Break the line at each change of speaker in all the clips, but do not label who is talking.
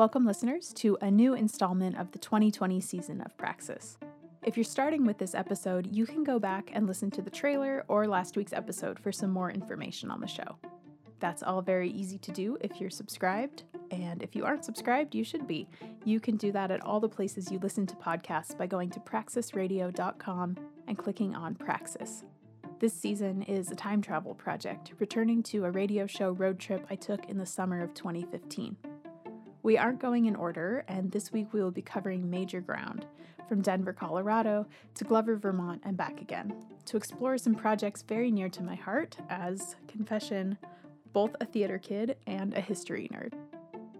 Welcome, listeners, to a new installment of the 2020 season of Praxis. If you're starting with this episode, you can go back and listen to the trailer or last week's episode for some more information on the show. That's all very easy to do if you're subscribed, and if you aren't subscribed, you should be. You can do that at all the places you listen to podcasts by going to praxisradio.com and clicking on Praxis. This season is a time travel project, returning to a radio show road trip I took in the summer of 2015. We aren't going in order, and this week we will be covering major ground, from Denver, Colorado to Glover, Vermont, and back again, to explore some projects very near to my heart as, confession, both a theater kid and a history nerd.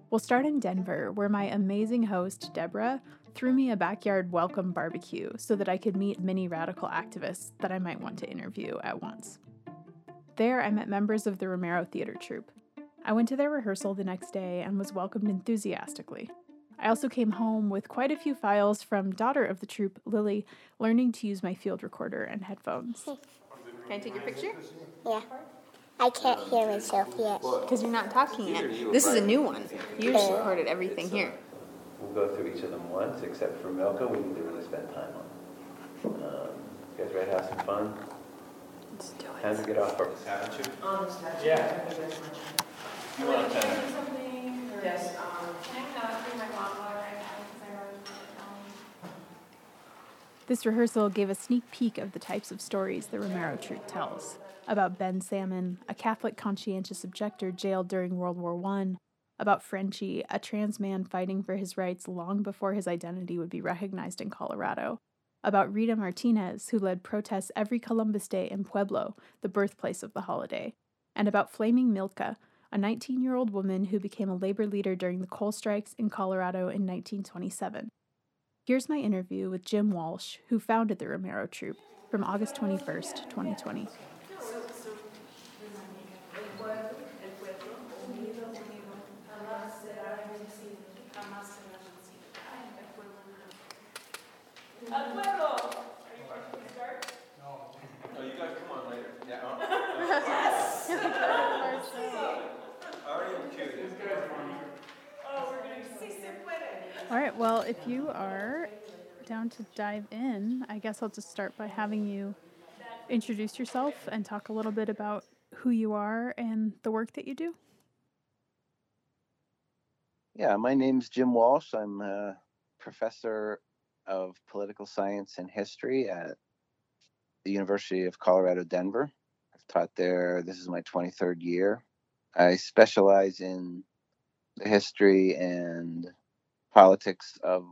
We'll start in Denver, where my amazing host, Deborah, threw me a backyard welcome barbecue so that I could meet many radical activists that I might want to interview at once. There, I met members of the Romero Theater Troupe. I went to their rehearsal the next day and was welcomed enthusiastically. I also came home with quite a few files from daughter of the troupe, Lily, learning to use my field recorder and headphones. Can I take your picture?
Yeah. I can't hear myself yet.
Because you're not talking yet. This is a new one. You just recorded everything here.
We'll go through each of them once, except for Milka, we need to really spend time on. Um, You guys ready to have some fun?
Let's do it.
Time to get off our, haven't you?
Yeah.
You want to
Yes, um,
This rehearsal gave a sneak peek of the types of stories the Romero troupe tells about Ben Salmon, a Catholic conscientious objector jailed during World War I, about Frenchie, a trans man fighting for his rights long before his identity would be recognized in Colorado, about Rita Martinez, who led protests every Columbus Day in Pueblo, the birthplace of the holiday, and about Flaming Milka, a 19 year old woman who became a labor leader during the coal strikes in Colorado in 1927. Here's my interview with Jim Walsh, who founded the Romero Troupe, from August 21st, 2020.
Oh, you guys come on later. Yeah. I already am curious.
All right, well, if you are down to dive in, I guess I'll just start by having you introduce yourself and talk a little bit about who you are and the work that you do.
Yeah, my name's Jim Walsh. I'm a professor of political science and history at the University of Colorado, Denver. I've taught there, this is my 23rd year. I specialize in the history and politics of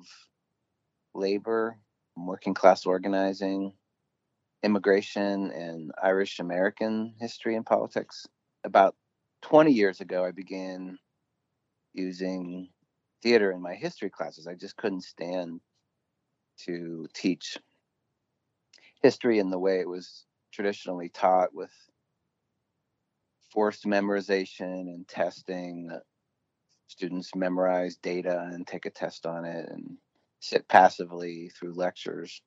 labor, working class organizing, immigration, and Irish American history and politics. About 20 years ago, I began using theater in my history classes. I just couldn't stand to teach history in the way it was traditionally taught with forced memorization and testing. Students memorize data and take a test on it and sit passively through lectures.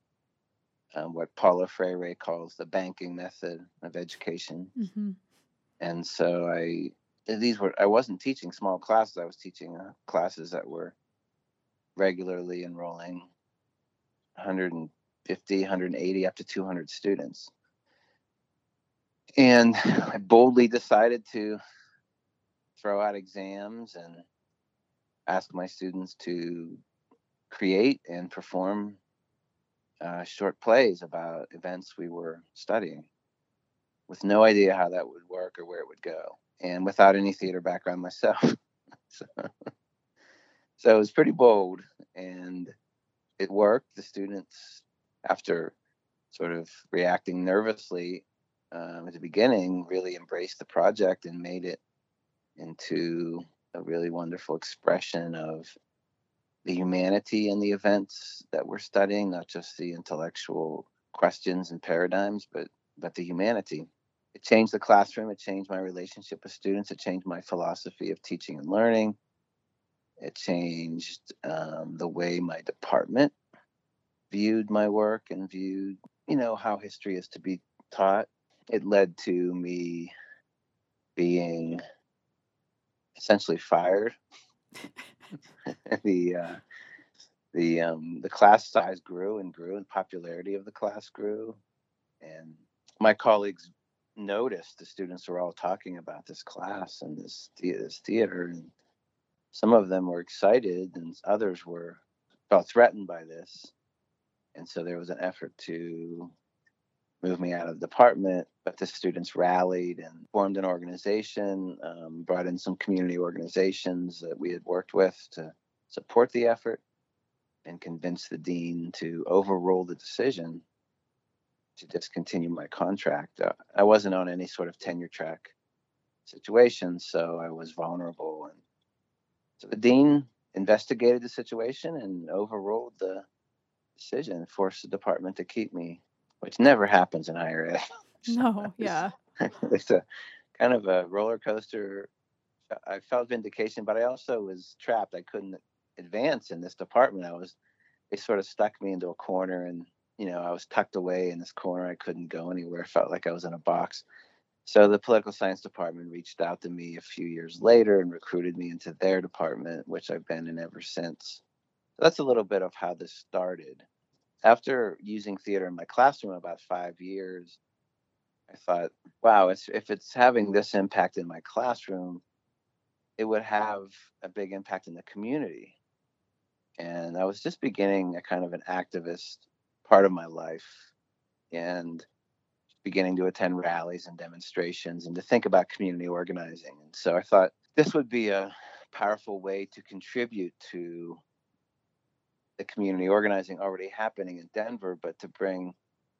Um, what Paulo Freire calls the banking method of education.
Mm-hmm.
And so I these were I wasn't teaching small classes. I was teaching uh, classes that were regularly enrolling 150, 180, up to 200 students. And I boldly decided to throw out exams and ask my students to create and perform uh, short plays about events we were studying with no idea how that would work or where it would go and without any theater background myself. so, so it was pretty bold and it worked. The students, after sort of reacting nervously um, at the beginning, really embraced the project and made it into a really wonderful expression of the humanity in the events that we're studying, not just the intellectual questions and paradigms, but but the humanity. It changed the classroom. It changed my relationship with students. It changed my philosophy of teaching and learning. It changed um, the way my department viewed my work and viewed, you know, how history is to be taught. It led to me being essentially fired. The uh, the um, the class size grew and grew, and popularity of the class grew, and my colleagues noticed the students were all talking about this class and this this theater, and some of them were excited, and others were felt threatened by this, and so there was an effort to move me out of the department, but the students rallied and formed an organization, um, brought in some community organizations that we had worked with to support the effort, and convinced the dean to overrule the decision to discontinue my contract. Uh, I wasn't on any sort of tenure track situation, so I was vulnerable. And so the dean investigated the situation and overruled the decision, forced the department to keep me which never happens in higher ed.
no, yeah.
it's a kind of a roller coaster. I felt vindication, but I also was trapped. I couldn't advance in this department. I was, they sort of stuck me into a corner and, you know, I was tucked away in this corner. I couldn't go anywhere. I felt like I was in a box. So the political science department reached out to me a few years later and recruited me into their department, which I've been in ever since. So that's a little bit of how this started after using theater in my classroom about five years, I thought, wow, it's, if it's having this impact in my classroom, it would have a big impact in the community. And I was just beginning a kind of an activist part of my life and beginning to attend rallies and demonstrations and to think about community organizing. And so I thought this would be a powerful way to contribute to the community organizing already happening in Denver, but to bring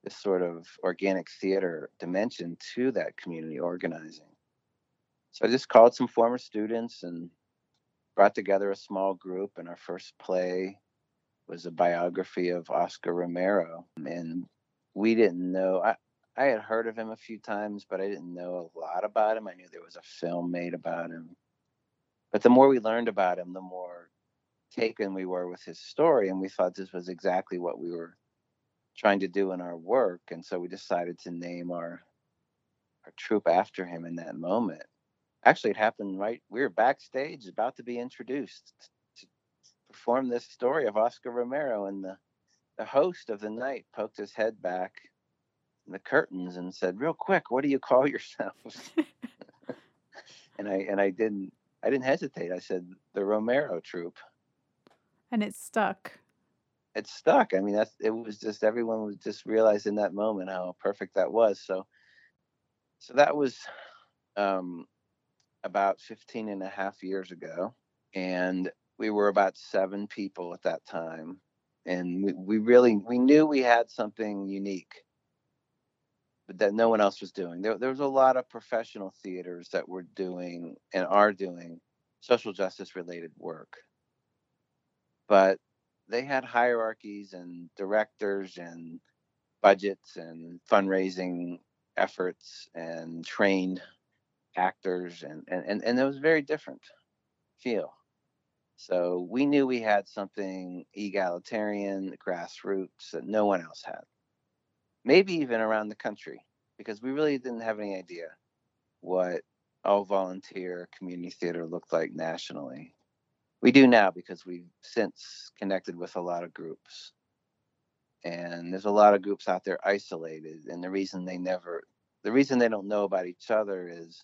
this sort of organic theater dimension to that community organizing. So I just called some former students and brought together a small group, and our first play was a biography of Oscar Romero. And we didn't know, I, I had heard of him a few times, but I didn't know a lot about him. I knew there was a film made about him. But the more we learned about him, the more taken we were with his story, and we thought this was exactly what we were trying to do in our work, and so we decided to name our our troupe after him in that moment. Actually, it happened right. We were backstage, about to be introduced to perform this story of Oscar Romero, and the the host of the night poked his head back in the curtains and said, "Real quick, what do you call yourselves?" and I and I didn't I didn't hesitate. I said the Romero troupe
and it stuck.
It stuck. I mean, that's it was just everyone was just realized in that moment how perfect that was. So, so that was um, about 15 and a half years ago, and we were about seven people at that time, and we, we really we knew we had something unique but that no one else was doing. There, there was a lot of professional theaters that were doing and are doing social justice related work but they had hierarchies and directors and budgets and fundraising efforts and trained actors and and and, and it was a very different feel. So we knew we had something egalitarian grassroots that no one else had. Maybe even around the country because we really didn't have any idea what all volunteer community theater looked like nationally we do now because we've since connected with a lot of groups. And there's a lot of groups out there isolated and the reason they never the reason they don't know about each other is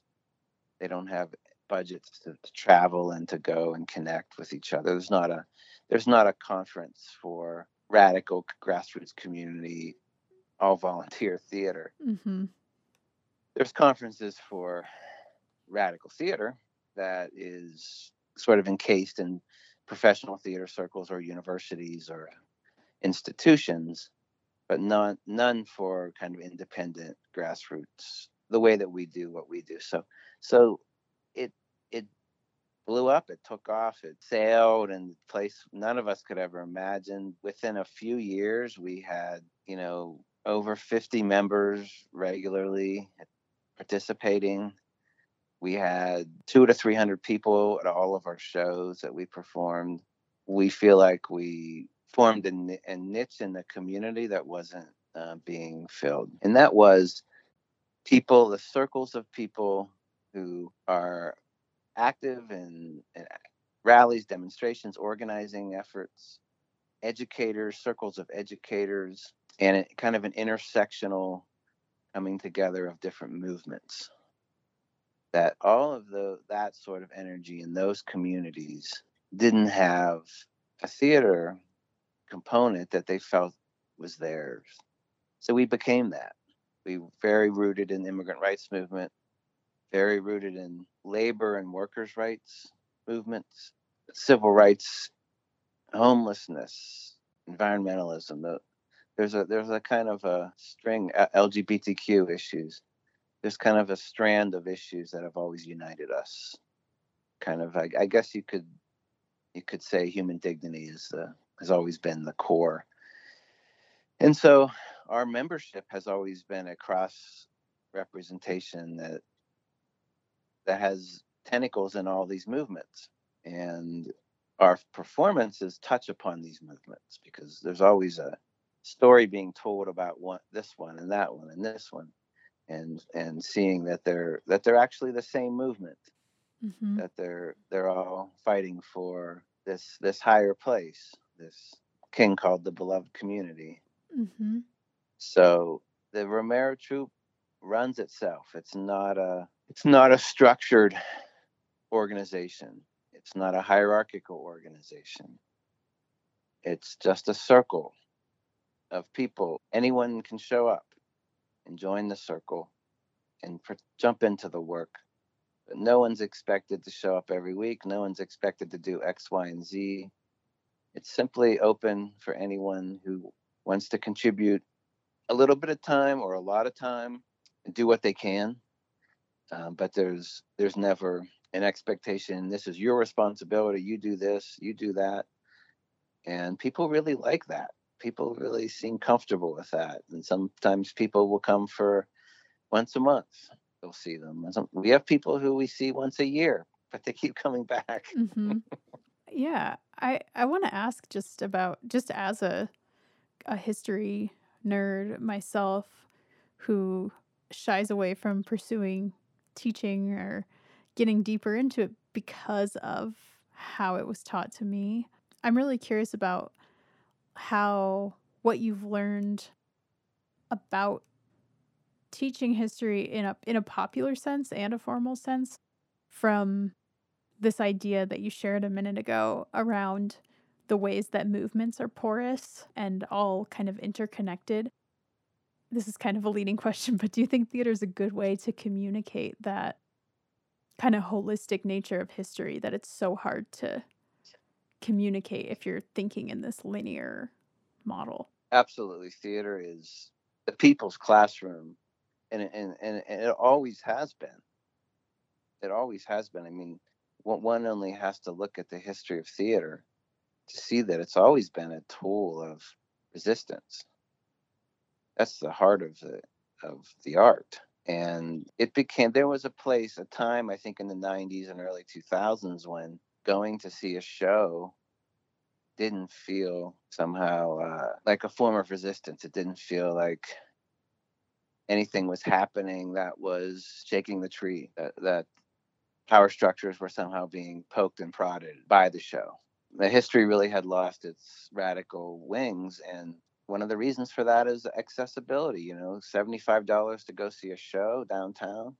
they don't have budgets to, to, travel and to go and connect with each other. There's not a there's not a conference for radical grassroots community all volunteer theater.
Mm-hmm.
there's conferences for radical theater that is sort of encased in professional theater circles or universities or institutions, but none none for kind of independent grassroots the way that we do what we do. So so it it blew up, it took off, it sailed and the place none of us could ever imagine. Within a few years we had, you know, over 50 members regularly participating we had two to 300 people at all of our shows that we performed. We feel like we formed a, a niche in the community that wasn't uh, being filled. And that was people, the circles of people who are active in, and rallies, demonstrations, organizing efforts, educators, circles of educators, and it, kind of an intersectional coming together of different movements. That all of the that sort of energy in those communities didn't have a theater component that they felt was theirs. So we became that. We were very rooted in the immigrant rights movement, very rooted in labor and workers' rights movements, civil rights, homelessness, environmentalism. The, there's a there's a kind of a string uh, LGBTQ issues. There's kind of a strand of issues that have always united us. Kind of, I, I guess you could you could say human dignity is the has always been the core. And so our membership has always been a cross representation that that has tentacles in all these movements. And our performances touch upon these movements because there's always a story being told about one this one and that one and this one and and seeing that they're that they're actually the same movement. Mm-hmm. that they're they're all fighting for this this higher place this king called the beloved community. Mm-hmm. so the romero troupe runs itself. It's not a it's not a structured organization. It's not a hierarchical organization. It's just a circle of people. Anyone can show up and join the circle and jump into the work but no one's expected to show up every week no one's expected to do x y and z it's simply open for anyone who wants to contribute a little bit of time or a lot of time and do what they can. Um, but there's there's never an expectation. This is your responsibility. You do this. You do that. And people really like that. People really seem comfortable with that. And sometimes people will come for once a month. They'll see them. We have people who we see once a year, but they keep coming back. Mm-hmm.
Yeah, I I want to ask just about just as a a history nerd myself who shies away from pursuing teaching or getting deeper into it because of how it was taught to me. I'm really curious about how what you've learned about teaching history in a in a popular sense and a formal sense from this idea that you shared a minute ago around the ways that movements are porous and all kind of interconnected. This is kind of a leading question, but do you think theater is a good way to communicate that kind of holistic nature of history that it's so hard to communicate if you're thinking in this linear model?
Absolutely. Theater is the people's classroom, and, and, and, and it always has been. It always has been. I mean, one only has to look at the history of theater to see that it's always been a tool of resistance. That's the heart of the of the art. And it became there was a place, a time I think in the 90s and early 2000s when going to see a show didn't feel somehow uh, like a form of resistance. It didn't feel like anything was happening that was shaking the tree, that, that power structures were somehow being poked and prodded by the show. The history really had lost its radical wings. And one of the reasons for that is accessibility, you know, $75 to go see a show downtown,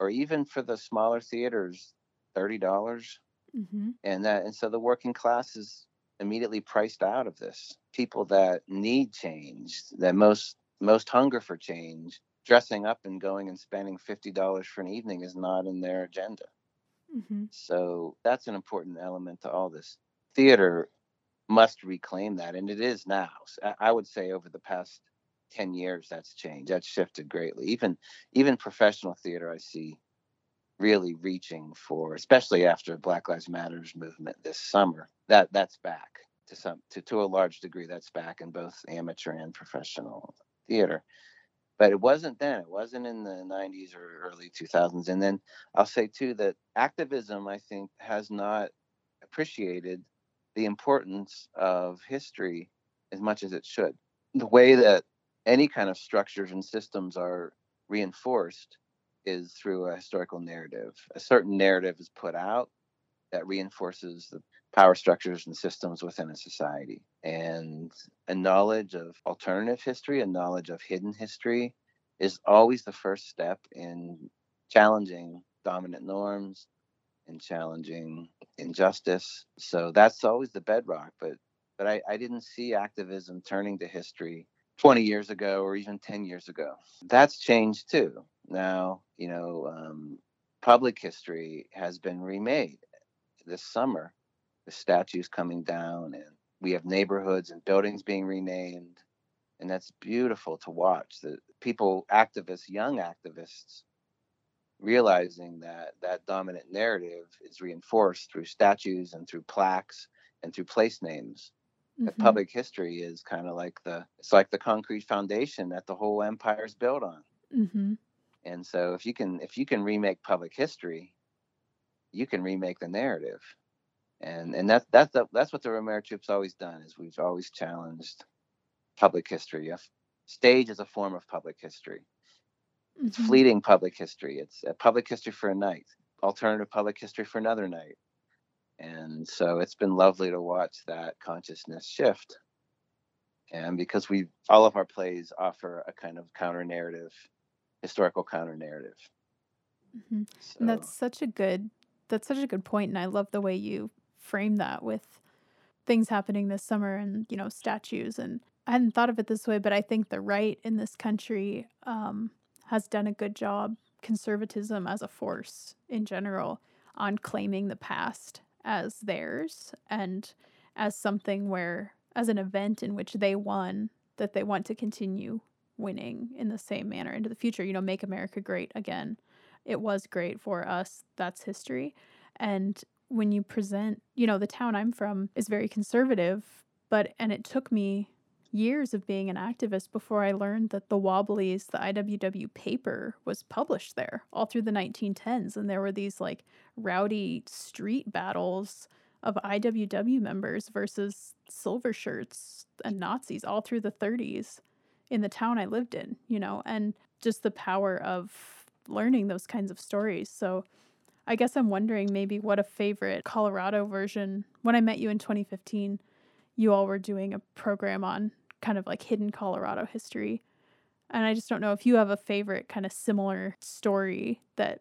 or even for the smaller theaters, $30. Dollars mm-hmm. And that, and so the working class is immediately priced out of this. People that need change, that most most hunger for change, dressing up and going and spending $50 for an evening is not in their agenda. Mm-hmm. So that's an important element to all this. Theater must reclaim that, and it is now. I would say over the past 10 years that's changed. That's shifted greatly. Even even professional theater I see really reaching for, especially after Black Lives Matters movement this summer. That that's back to some to, to a large degree that's back in both amateur and professional theater. But it wasn't then it wasn't in the 90s or early 2000s and then i'll say too that activism i think has not appreciated the importance of history as much as it should. The way that any kind of structures and systems are reinforced is through a historical narrative a certain narrative is put out that reinforces the power structures and systems within a society. And a knowledge of alternative history, a knowledge of hidden history is always the first step in challenging dominant norms and challenging injustice. So that's always the bedrock. But but I, I didn't see activism turning to history 20 years ago or even 10 years ago. That's changed too. Now, you know, um, public history has been remade this summer. The statues coming down, and we have neighborhoods and buildings being renamed. And that's beautiful to watch. The people, activists, young activists, realizing that that dominant narrative is reinforced through statues and through plaques and through place names mm-hmm. public history is kind of like the it's like the concrete foundation that the whole empire is built on mm-hmm. and so if you can if you can remake public history you can remake the narrative and and that's that's the, that's what the Romero Troupe's always done is we've always challenged public history stage is a form of public history mm-hmm. it's fleeting public history it's a public history for a night alternative public history for another night and so it's been lovely to watch that consciousness shift. And because we all of our plays offer a kind of counter narrative, historical counter narrative.
Mm-hmm. So. And that's such a good that's such a good point and I love the way you frame that with things happening this summer and you know statues and I hadn't thought of it this way, but I think the right in this country um, has done a good job, conservatism as a force in general, on claiming the past as theirs and as something where, as an event in which they won, that they want to continue winning in the same manner into the future. You know, make America great again. It was great for us. That's history. And when you present, you know, the town I'm from is very conservative, but, and it took me years of being an activist before I learned that the Wobblies, the IWW paper, was published there all through the 1910s. And there were these like rowdy street battles of IWW members versus silver shirts and Nazis all through the 30s in the town I lived in, you know, and just the power of learning those kinds of stories. So I guess I'm wondering maybe what a favorite Colorado version. When I met you in 2015, you all were doing a program on kind of like hidden Colorado history. And I just don't know if you have a favorite kind of similar story that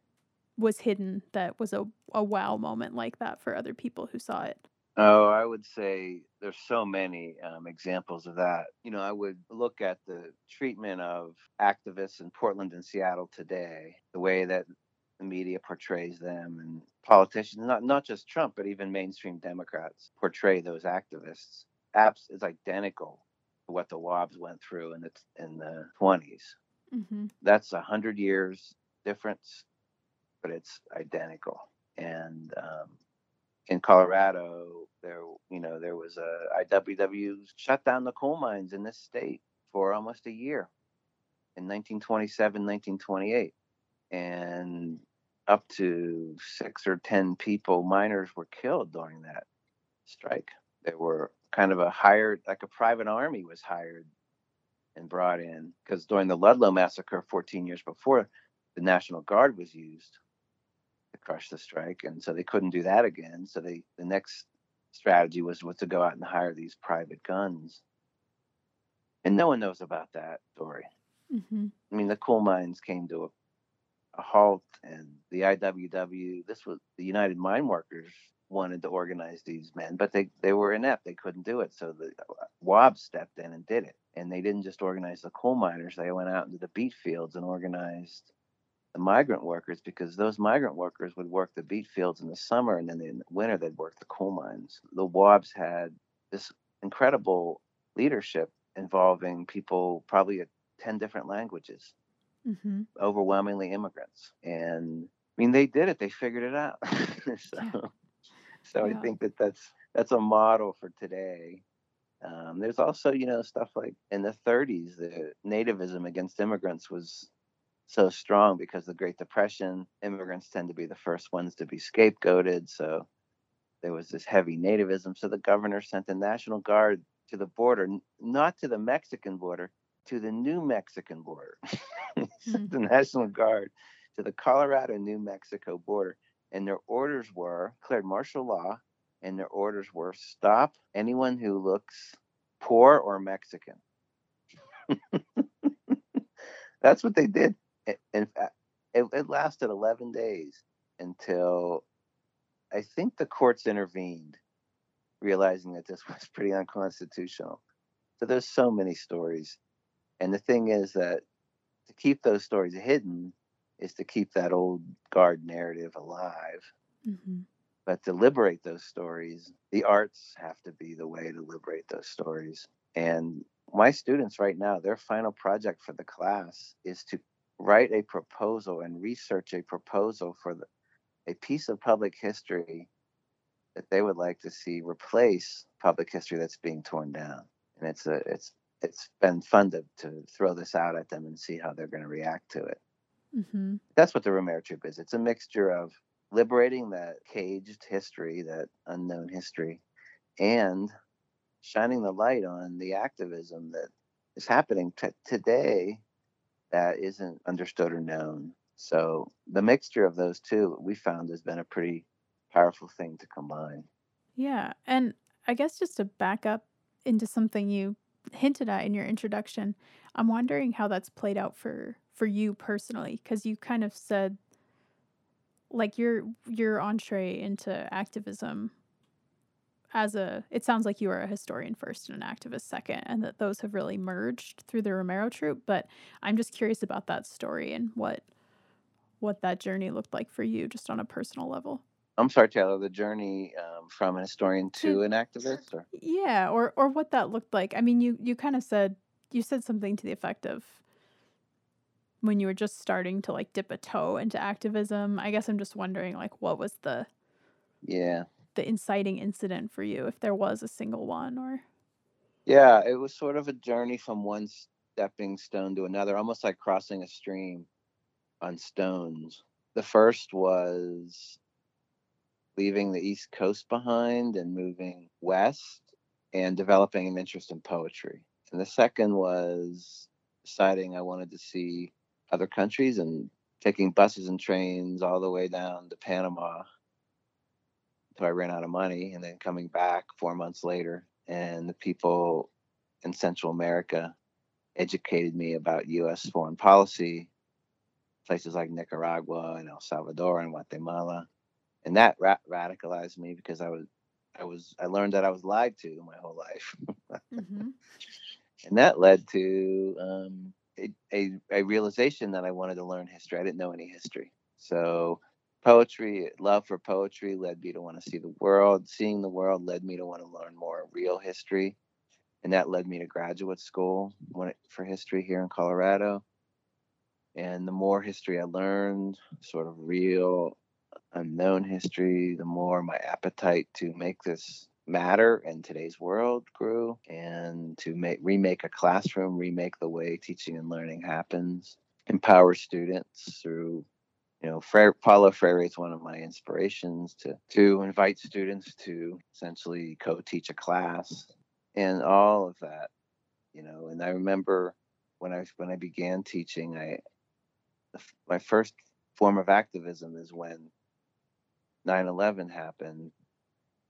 was hidden that was a, a wow moment like that for other people who saw it.
Oh, I would say there's so many um, examples of that. You know, I would look at the treatment of activists in Portland and Seattle today, the way that the media portrays them, and politicians, not not just Trump, but even mainstream Democrats portray those activists. Apps is identical what the Wobs went through in the in the 20s. Mm-hmm. That's a hundred years difference, but it's identical. And um, in Colorado, there you know there was a IWW shut down the coal mines in this state for almost a year in 1927, 1928, and up to six or ten people, miners, were killed during that strike. There were kind of a hired, like a private army was hired and brought in because during the Ludlow massacre 14 years before, the National Guard was used to crush the strike, and so they couldn't do that again. So they the next strategy was was to go out and hire these private guns, and no one knows about that story. Mm-hmm. I mean, the coal mines came to a, a halt, and the IWW, this was the United Mine Workers wanted to organize these men, but they, they were inept. They couldn't do it. So the WOB stepped in and did it. And they didn't just organize the coal miners, they went out into the beet fields and organized the migrant workers because those migrant workers would work the beet fields in the summer and then in the winter they'd work the coal mines. The Wobs had this incredible leadership involving people probably at 10 different languages, mm-hmm. overwhelmingly immigrants. And I mean, they did it. They figured it out. so, yeah. So yeah. I think that that's that's a model for today. Um, there's also, you know, stuff like in the 30s, the nativism against immigrants was so strong because the Great Depression, immigrants tend to be the first ones to be scapegoated. So there was this heavy nativism. So the governor sent the National Guard to the border, not to the Mexican border, to the New Mexican border. mm-hmm. The National Guard to the Colorado New Mexico border and their orders were declared martial law, and their orders were stop anyone who looks poor or Mexican. That's what they did. In fact, it, it lasted 11 days until I think the courts intervened, realizing that this was pretty unconstitutional. So there's so many stories. And the thing is that to keep those stories hidden is to keep that old guard narrative alive. Mm-hmm. But to liberate those stories, the arts have to be the way to liberate those stories. And my students right now, their final project for the class is to write a proposal and research a proposal for the, a piece of public history that they would like to see replace public history that's being torn down. And it's a it's it's been fun to, to throw this out at them and see how they're going to react to it. Mm-hmm. That's what the Romero Troupe is. It's a mixture of liberating that caged history, that unknown history, and shining the light on the activism that is happening t- today that isn't understood or known. So the mixture of those two we found has been a pretty powerful thing to combine.
Yeah. And I guess just to back up into something you hinted at in your introduction, I'm wondering how that's played out for for you personally because you kind of said like your your entree into activism as a it sounds like you are a historian first and an activist second and that those have really merged through the Romero troupe but I'm just curious about that story and what what that journey looked like for you just on a personal level.
I'm sorry, Taylor. The journey um, from an historian to, to an activist, or
yeah, or or what that looked like. I mean, you you kind of said you said something to the effect of when you were just starting to like dip a toe into activism. I guess I'm just wondering, like, what was the
yeah
the inciting incident for you, if there was a single one, or
yeah, it was sort of a journey from one stepping stone to another, almost like crossing a stream on stones. The first was leaving the East Coast behind and moving west and developing an interest in poetry. And the second was deciding I wanted to see other countries and taking buses and trains all the way down to Panama until I ran out of money and then coming back four months later. And the people in Central America educated me about U.S. foreign policy, places like Nicaragua and El Salvador and Guatemala and that ra- radicalized me because I was I was I learned that I was lied to my whole life, mm-hmm. and that led to um, a, a, realization that I wanted to learn history. I didn't know any history, so poetry, love for poetry, led me to want to see the world. Seeing the world led me to want to learn more real history, and that led me to graduate school for history here in Colorado. And the more history I learned, sort of real unknown history, the more my appetite to make this matter in today's world grew and to make remake a classroom, remake the way teaching and learning happens, empower students through you know, Freire, Paulo Freire is one of my inspirations to to invite students to essentially co-teach a class and all of that, you know. And I remember when I when I began teaching, I my first form of activism is when 9/11 happened,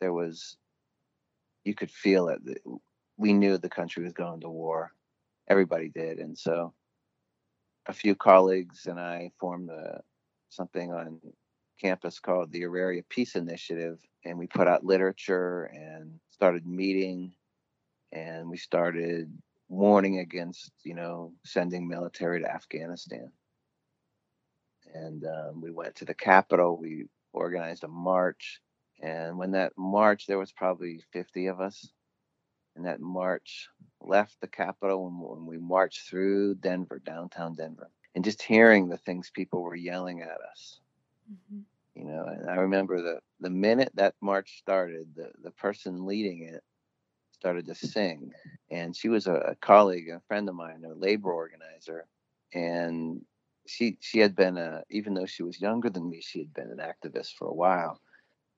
there was you could feel it. We knew the country was going to war. Everybody did, and so a few colleagues and I formed a, something on campus called the Auraria Peace Initiative, and we put out literature and started meeting, and we started warning against, you know, sending military to Afghanistan. And um, we went to the Capitol. We organized a march. And when that march, there was probably 50 of us. And that march left the Capitol when, when we marched through Denver, downtown Denver, and just hearing the things people were yelling at us. Mm-hmm. You know, and I remember the, the minute that march started, the, the person leading it started to sing. And she was a, a colleague, a friend of mine, a labor organizer. And she she had been a even though she was younger than me, she had been an activist for a while,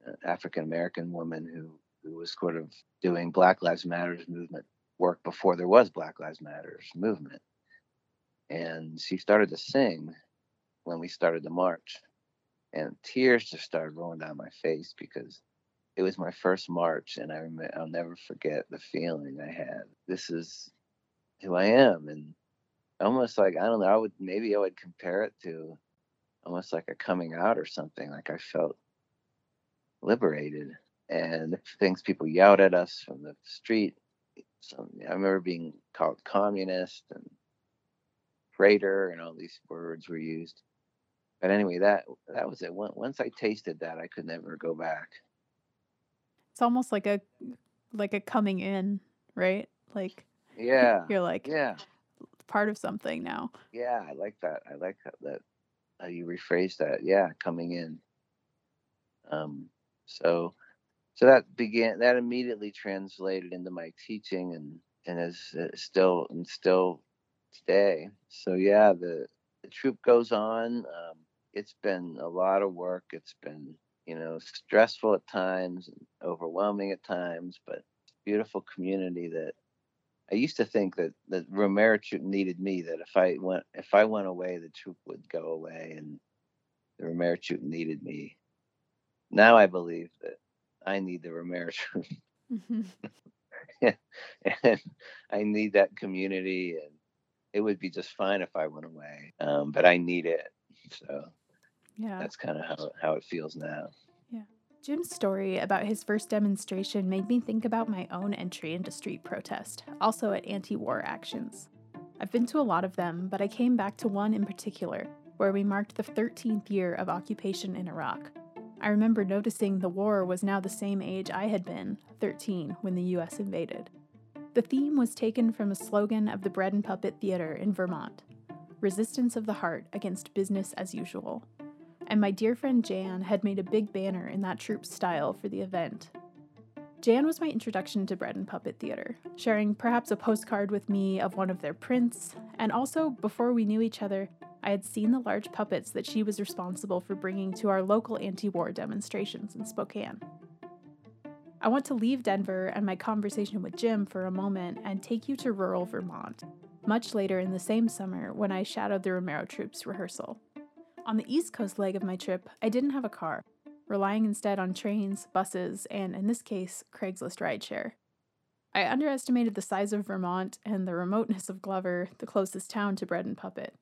Uh, African American woman who who was sort of doing Black Lives Matters movement work before there was Black Lives Matters movement, and she started to sing when we started the march, and tears just started rolling down my face because it was my first march, and I I'll never forget the feeling I had. This is who I am, and almost like I don't know. I would maybe I would compare it to almost like a coming out or something. Like I felt liberated, and things people yelled at us from the street. Some I remember being called communist and traitor, and all these words were used. But anyway, that that was it. Once I tasted that, I could never go back.
It's almost like a like a coming in, right? Like
yeah,
you're like
yeah
part of something now.
Yeah, I like that. I like that, that how you rephrase that. Yeah, coming in. Um, so so that began that immediately translated into my teaching and and is uh, still and still today. So yeah, the the troupe goes on. Um, it's been a lot of work. It's been you know stressful at times and overwhelming at times, but beautiful community that I used to think that that Romero troupe needed me. That if I went if I went away, the troupe would go away, and the Romero troupe needed me. Now I believe that I need the Romero troupe. Mm-hmm. and I need that community, and it would be just fine if I went away. Um, but I need it, so
yeah,
that's kind of how how it feels now.
Yeah, Jim's story about his first demonstration made me think about my own entry into street protest, also at anti war actions. I've been to a lot of them, but I came back to one in particular, where we marked the 13th year of occupation in Iraq. I remember noticing the war was now the same age I had been, 13, when the US invaded. The theme was taken from a slogan of the Bread and Puppet Theater in Vermont Resistance of the Heart against Business as Usual and my dear friend Jan had made a big banner in that troupe's style for the event. Jan was my introduction to Bread and Puppet Theater, sharing perhaps a postcard with me of one of their prints, and also, before we knew each other, I had seen the large puppets that she was responsible for bringing to our local anti war demonstrations in Spokane. I want to leave Denver and my conversation with Jim for a moment and take you to rural Vermont, much later in the same summer when I shadowed the Romero Troupe's rehearsal. On the East Coast leg of my trip, I didn't have a car, relying instead on trains, buses, and in this case, Craigslist rideshare. I underestimated the size of Vermont and the remoteness of Glover, the closest town to Bread and Puppet.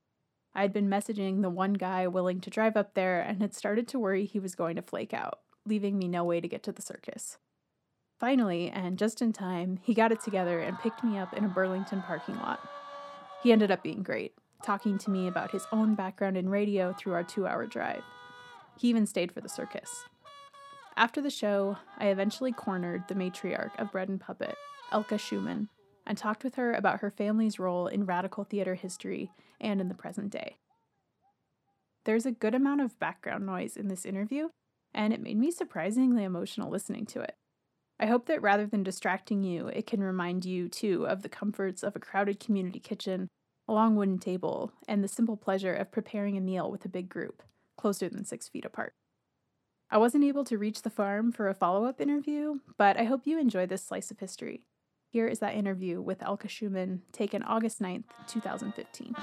I had been messaging the one guy willing to drive up there and had started to worry he was going to flake out, leaving me no way to get to the circus. Finally, and just in time, he got it together and picked me up in a Burlington parking lot. He ended up being great talking to me about his own background in radio through our two hour drive. He even stayed for the circus. After the show, I eventually cornered the matriarch of Bread and Puppet, Elka Schumann, and talked with her about her family's role in radical theater history and in the present day. There's a good amount of background noise in this interview, and it made me surprisingly emotional listening to it. I hope that rather than distracting you, it can remind you, too, of the comforts of a crowded community kitchen a long wooden table, and the simple pleasure of preparing a meal with a big group, closer than six feet apart. I wasn't able to reach the farm for a follow up interview, but I hope you enjoy this slice of history. Here is that interview with Elka Schumann, taken August 9th, 2015.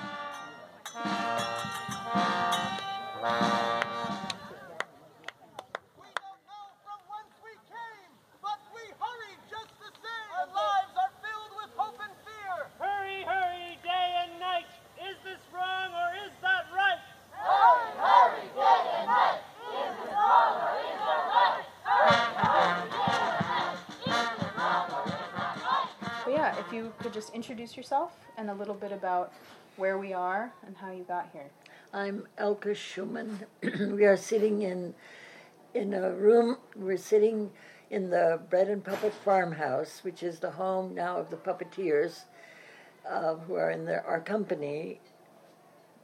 You could just introduce yourself and a little bit about where we are and how you got here.
I'm Elka Schumann. we are sitting in in a room. We're sitting in the Bread and Puppet Farmhouse, which is the home now of the puppeteers uh, who are in our company,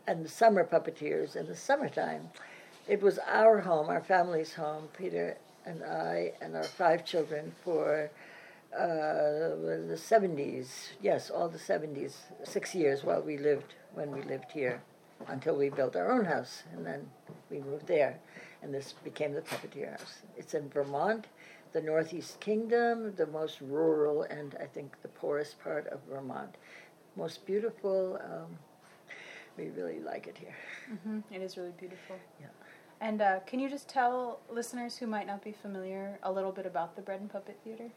and the summer puppeteers in the summertime. It was our home, our family's home, Peter and I and our five children for uh, the 70s, yes, all the 70s, six years while we lived, when we lived here, until we built our own house, and then we moved there, and this became the Puppeteer House. It's in Vermont, the Northeast Kingdom, the most rural and I think the poorest part of Vermont. Most beautiful. Um, we really like it here.
Mm-hmm. It is really beautiful.
Yeah.
And uh, can you just tell listeners who might not be familiar a little bit about the Bread and Puppet Theater?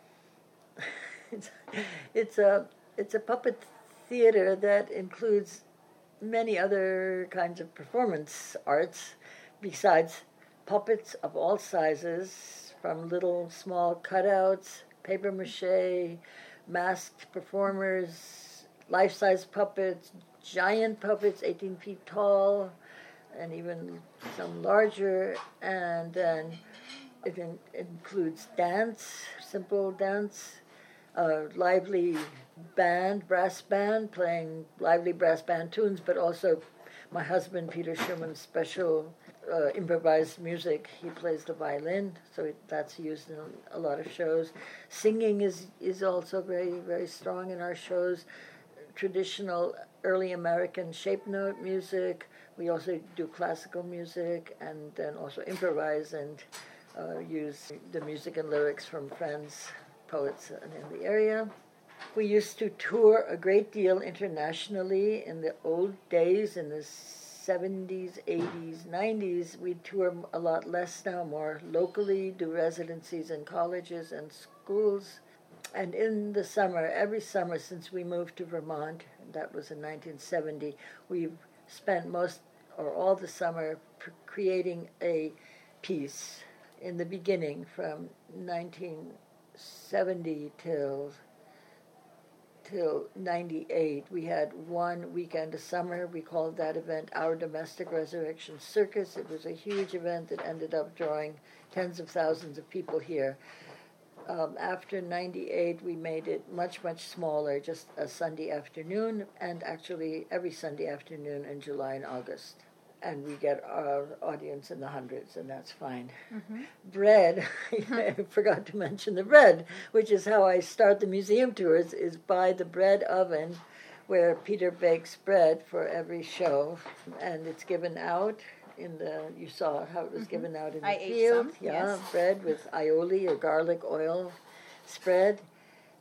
It's, it's a it's a puppet theater that includes many other kinds of performance arts besides puppets of all sizes from little small cutouts paper mache masked performers life-size puppets giant puppets 18 feet tall and even some larger and then it in, includes dance simple dance a lively band, brass band, playing lively brass band tunes, but also my husband Peter Schumann's special uh, improvised music. He plays the violin, so it, that's used in a lot of shows. Singing is is also very very strong in our shows. Traditional early American shape note music. We also do classical music and then also improvise and uh, use the music and lyrics from friends poets in the area. We used to tour a great deal internationally in the old days, in the 70s, 80s, 90s. We tour a lot less now, more locally, do residencies in colleges and schools. And in the summer, every summer since we moved to Vermont, that was in 1970, we've spent most or all the summer creating a piece in the beginning from 19 70 till till 98 we had one weekend of summer. We called that event our domestic resurrection circus. It was a huge event that ended up drawing tens of thousands of people here. Um, after 98 we made it much much smaller just a sunday afternoon and actually every sunday afternoon in july and august and we get our audience in the hundreds, and that's fine. Mm-hmm. Bread, I forgot to mention the bread, which is how I start the museum tours, is by the bread oven where Peter bakes bread for every show, and it's given out in the, you saw how it was mm-hmm. given out in the
I
field.
Some,
yeah,
yes.
bread with aioli or garlic oil spread.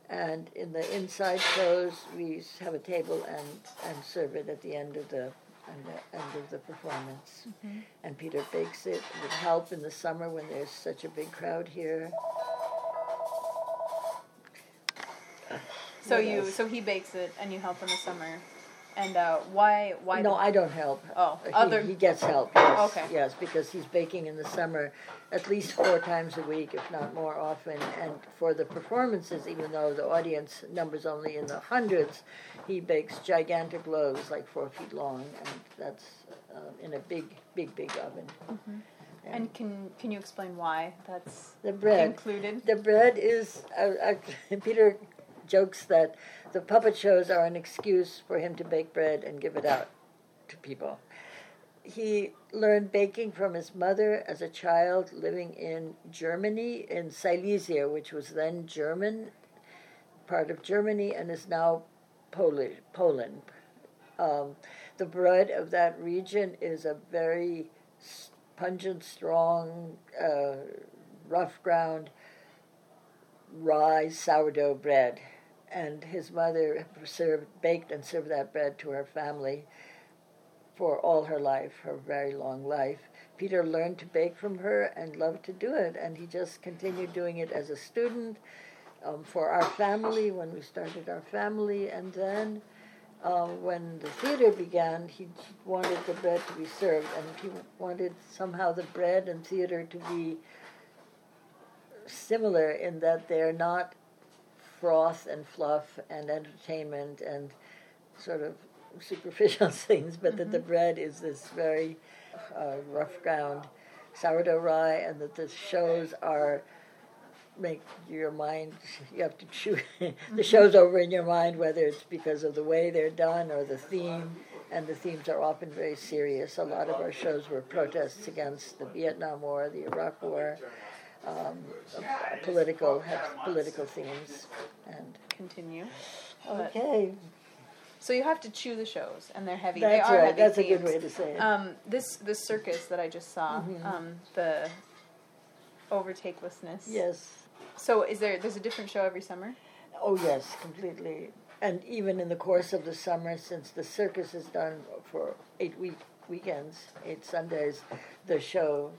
And in the inside shows, we have a table and, and serve it at the end of the and the end of the performance. Mm-hmm. And Peter bakes it with help in the summer when there's such a big crowd here.
So what you else? so he bakes it and you help in the summer. And uh, why? Why?
No, I don't help.
Oh,
he,
other.
He gets help. Yes,
okay.
Yes, because he's baking in the summer, at least four times a week, if not more often. And for the performances, even though the audience numbers only in the hundreds, he bakes gigantic loaves, like four feet long, and that's uh, in a big, big, big oven.
Mm-hmm. And, and can can you explain why that's
the bread
included?
The bread is uh, uh, Peter jokes that the puppet shows are an excuse for him to bake bread and give it out to people. He learned baking from his mother as a child living in Germany, in Silesia, which was then German, part of Germany, and is now Polish, Poland. Um, the bread of that region is a very pungent, strong, uh, rough ground rye sourdough bread and his mother served, baked and served that bread to her family for all her life, her very long life. Peter learned to bake from her and loved to do it, and he just continued doing it as a student um, for our family when we started our family, and then uh, when the theater began, he wanted the bread to be served, and he wanted somehow the bread and theater to be similar in that they're not froth and fluff and entertainment and sort of superficial things, but mm-hmm. that the mm-hmm. bread is this very uh, rough ground sourdough rye, and that the shows are make your mind you have to chew mm-hmm. the shows over in your mind whether it's because of the way they're done or the theme and the themes are often very serious a lot of our shows were protests against the vietnam war the iraq war um, political have political themes and
continue.
Okay.
So you have to chew the shows, and they're heavy.
That's
they are
right.
Heavy
That's
themes.
a good way to say it.
Um, this this circus that I just saw, mm-hmm. um, the overtakelessness.
Yes.
So is there? There's a different show every summer.
Oh yes, completely. And even in the course of the summer, since the circus is done for eight week weekends, eight Sundays, the show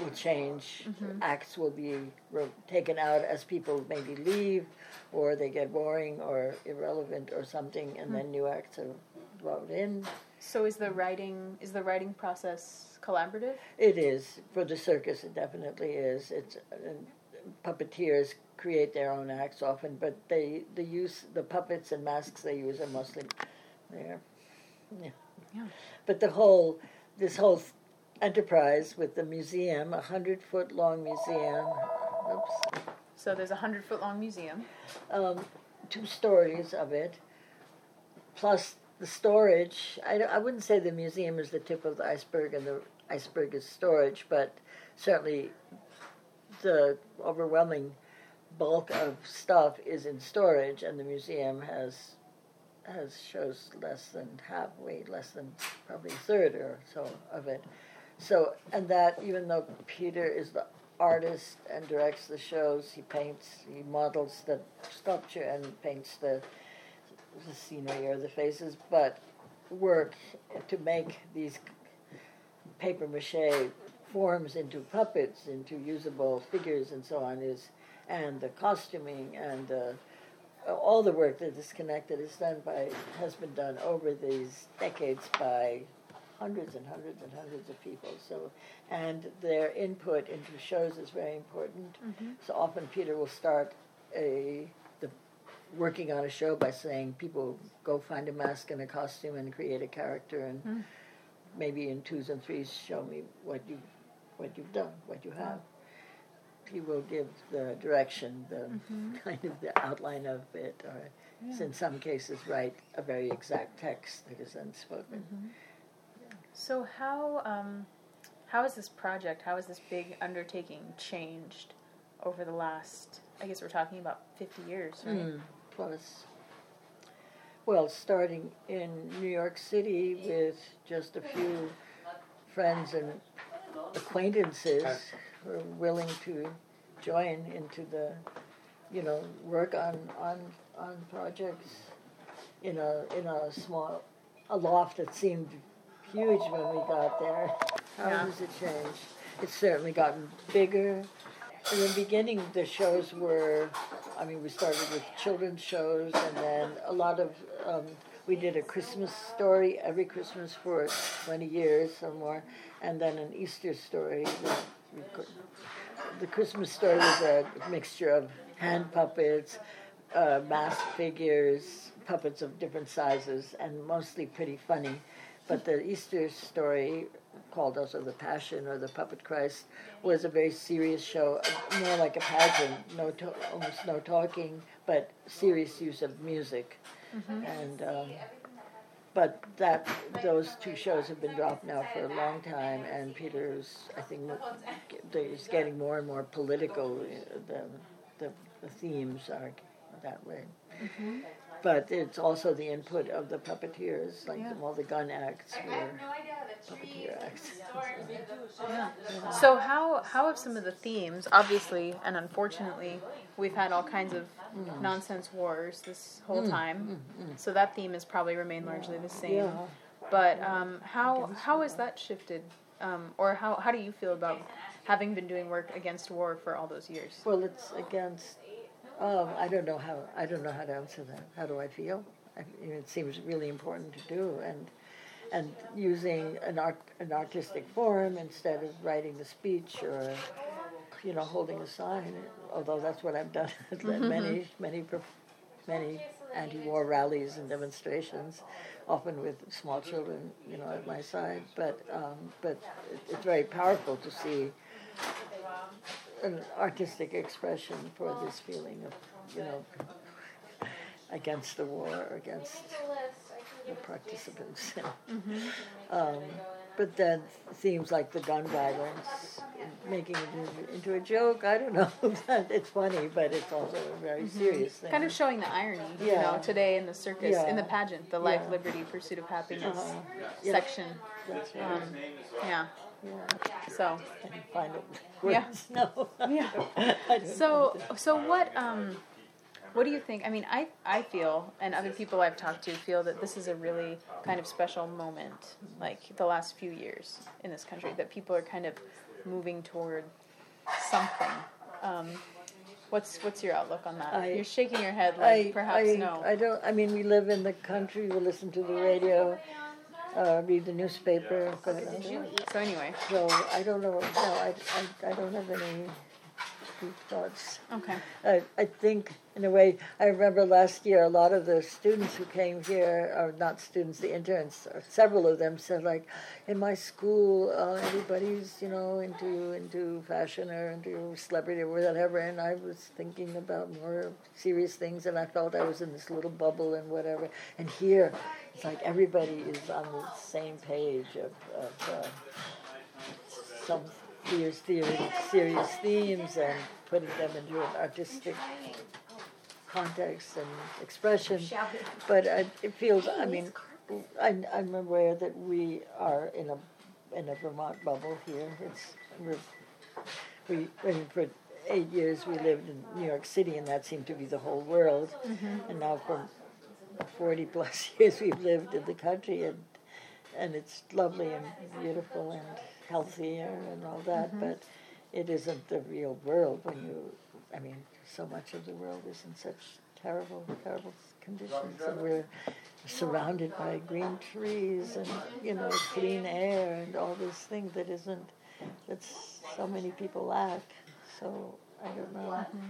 will change.
Mm-hmm.
Acts will be ro- taken out as people maybe leave, or they get boring or irrelevant or something, and
Hmm.
then new acts are brought in.
So is the writing is the writing process collaborative?
It is for the circus. It definitely is. It's uh, puppeteers create their own acts often, but they the use the puppets and masks they use are mostly there. Yeah.
Yeah.
But the whole this whole enterprise with the museum, a hundred foot long museum. Oops.
So there's a hundred foot long museum.
Um, two stories of it, plus the storage. I, I wouldn't say the museum is the tip of the iceberg and the iceberg is storage, but certainly the overwhelming bulk of stuff is in storage, and the museum has has shows less than half, way less than probably a third or so of it. So, and that even though Peter is the artist and directs the shows, he paints, he models the sculpture and paints the the scenery or the faces, but work to make these paper mache forms into puppets, into usable figures, and so on is, and the costuming and uh, all the work that is connected is done by has been done over these decades by hundreds and hundreds and hundreds of people. So, and their input into shows is very important. Mm-hmm. So often Peter will start a the working on a show by saying people go find a mask and a costume and create a character and hmm. maybe in twos and threes show me what you what you've done, what you have. He will give the direction, the mm-hmm. kind of the outline of it, or in some cases write a very exact text that is unspoken. Mm-hmm.
So how um, how has this project, how has this big undertaking changed over the last? I guess we're talking about fifty years, right?
Mm, plus, well, starting in New York City with just a few friends and acquaintances who are willing to join into the, you know, work on on on projects in a in a small a loft that seemed huge when we got there. How
Yeah.
has it changed? It's certainly gotten bigger. In the beginning, the shows were, I mean, we started with children's shows, and then a lot of, um, we did a Christmas story every Christmas for 20 years or more, and then an Easter story. The Christmas story was a mixture of hand puppets, uh, masked figures, puppets of different sizes, and mostly pretty funny. But the Easter story, called also the Passion or the Puppet Christ, was a very serious show, more like a pageant, no to- almost no talking, but serious use of music. And um, but that those two shows have been dropped now for a long time, and Peter's I think is getting more and more political. uh, The the, the themes are that way. But it's also the input of the puppeteers, like
Yeah.
all the gun acts were puppeteer acts.
Yeah. So how how have some of the themes, obviously and unfortunately, we've had all kinds of mm. nonsense wars this whole mm. time. Mm, so that theme has probably remained largely the same.
Yeah.
But um, how how has that shifted, um, or how how do you feel about having been doing work against war for all those years?
Well, it's against. Um, I don't know how. I don't know how to answer that. How do I feel? I, know, it seems really important to do, and and using an art an artistic form instead of writing the speech or you know holding a sign. Although that's what I've done at many many many anti-war rallies and demonstrations, often with small children, you know, at my side. But um, but it, it's very powerful to see an artistic expression for this feeling of, you know, against the war, against the participants. um, but then themes like the gun violence, making it into, into a joke, I don't know. it's funny, but it's also a very serious thing.
Kind of showing the irony, you
Yeah.
know, today in the circus, in the pageant, the life,
Yeah.
liberty, pursuit of happiness
Uh-huh. Yeah.
section.
That's right.
Um, yeah.
Yeah.
So
I find it.
Yeah.
No.
Yeah. So, so what? Um, what do you think? I mean, I I feel, and other people I've talked to feel that this is a really kind of special moment, like the last few years in this country, that people are kind of moving toward something. Um, what's what's your outlook on that?
I-
You're shaking your head like perhaps
I,
no.
I don't. I mean, we live in the country. We listen to the radio, uh, read the newspaper. But,
so anyway,
so I don't know. No, I, I, I don't have any deep thoughts.
okay.
I, I think, in a way, I remember last year a lot of the students who came here, or not students, the interns, or several of them said, like, in my school, uh, everybody's, you know, into into fashion or into celebrity or whatever, and I was thinking about more serious things, and I felt I was in this little bubble and whatever. And here, it's like everybody is on the same page of, of uh, some serious, theory, serious themes and putting them into an artistic context and expression. But I, it feels, I mean, I, I'm aware that we are in a in a Vermont bubble here. It's we're, we I mean, for eight years we lived in New York City, and that seemed to be the whole world. Mm-hmm. And now for forty plus years we've lived in the country, and and it's lovely and beautiful and healthier and all that. Mm-hmm. But it isn't the real world when you. I mean, so much of the world is in such terrible, terrible conditions, and we're surrounded by green trees and you know clean air and all these things that isn't that so many people lack. So I don't know. Mm-hmm.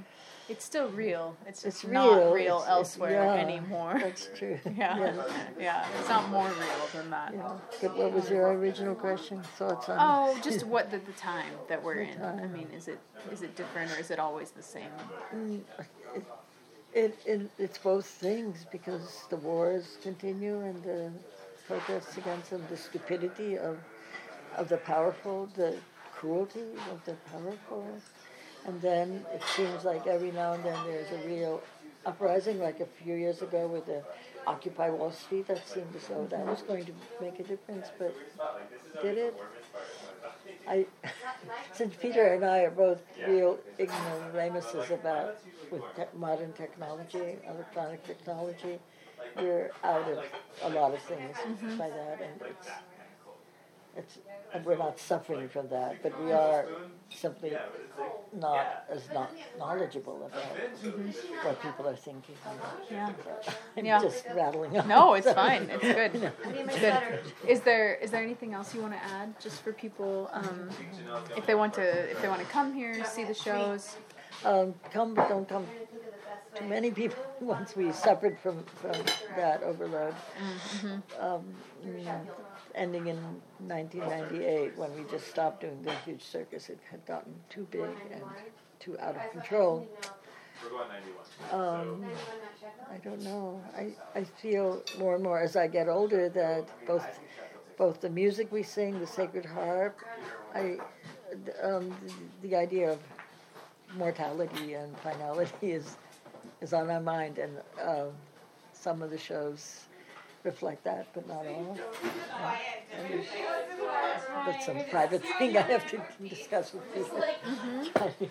It's still real. It's
It's
just not
real.
real
It's- it's-
elsewhere
yeah,
anymore.
That's true.
yeah, yeah. It's not more real than that.
Yeah. But what was your original question? Thoughts on?
Oh, just what the, the time that we're in. I mean, is it is it different or is it always the same?
Mm, it, it, it, it's both things because the wars continue and the protests against them, the stupidity of, of the powerful, the cruelty of the powerful. And then it seems like every now and then there's a real uprising, like a few years ago with the Occupy Wall Street. That seemed as though that was going to make a difference, but did it? I, since Peter and I are both real ignoramuses about with te- modern technology, electronic technology, we're out of a lot of things mm-hmm. by that, and it's it's and we're not suffering from that, but we are simply not as not knowledgeable about what people are thinking.
Yeah.
I'm
Yeah.
just rattling on.
No, it's fine. It's good. It's good. Is there is there anything else you want to add, just for people, um, if they want to if they want to come here, see the shows?
Um, come, but don't come too many people once we suffered from, from that overload. Um, mm, ending in 1998 when we just stopped doing the huge circus. It had gotten too big and too out of control. Um, I don't know. I, I feel more and more as I get older that both both the music we sing, the Sacred Harp, I um, the, the idea of mortality and finality is is on my mind, and um, some of the shows reflect that, but not all. And there's- that's some private thing I have to discuss with people.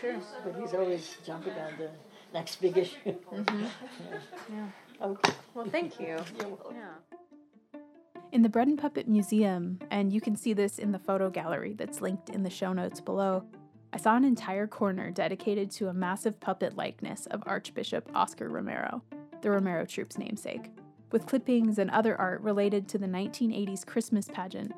Sure.
But he's always jumping on the next big issue.
Yeah. yeah.
Okay.
Well, thank you.
You're welcome.
Yeah. In the Bread and Puppet Museum, and you can see this in the photo gallery that's linked in the show notes below, I saw an entire corner dedicated to a massive puppet likeness of Archbishop Oscar Romero, the Romero Troupe's namesake, with clippings and other art related to the 1980s Christmas pageant,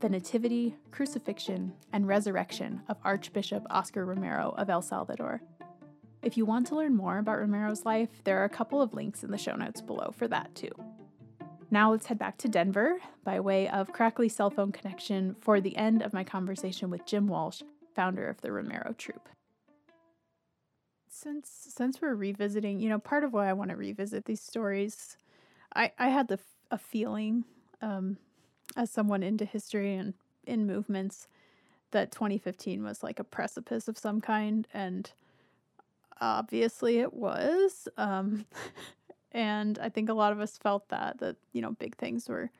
the Nativity, Crucifixion, and Resurrection of Archbishop Oscar Romero of El Salvador. If you want to learn more about Romero's life, there are a couple of links in the show notes below for that too. Now let's head back to Denver by way of crackly cell phone connection for the end of my conversation with Jim Walsh, founder of the Romero Troupe. Since since we're revisiting, you know, part of why I want to revisit these stories, I I had the a feeling, um, as someone into history and in movements, that 2015 was like a precipice of some kind, and obviously it was. Um, and I think a lot of us felt that that you know big things were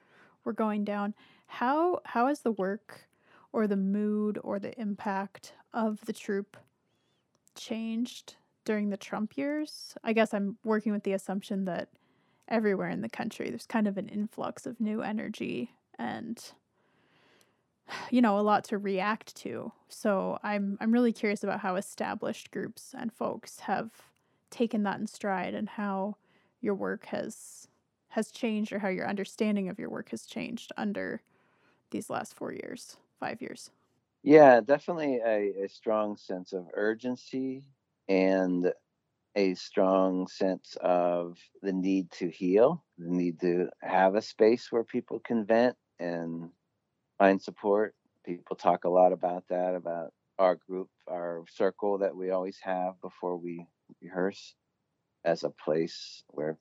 were going down. How how has the work or the mood or the impact of the troupe changed during the Trump years? I guess I'm working with the assumption that everywhere in the country there's kind of an influx of new energy and you know, a lot to react to. So I'm I'm really curious about how established groups and folks have taken that in stride and how your work has has changed or how your understanding of your work has changed under these last 4 years, 5 years.
Yeah, definitely a, a strong sense of urgency and a strong sense of the need to heal, the need to have a space where people can vent and find support. People talk a lot about that, about our group, our circle that we always have before we rehearse as a place where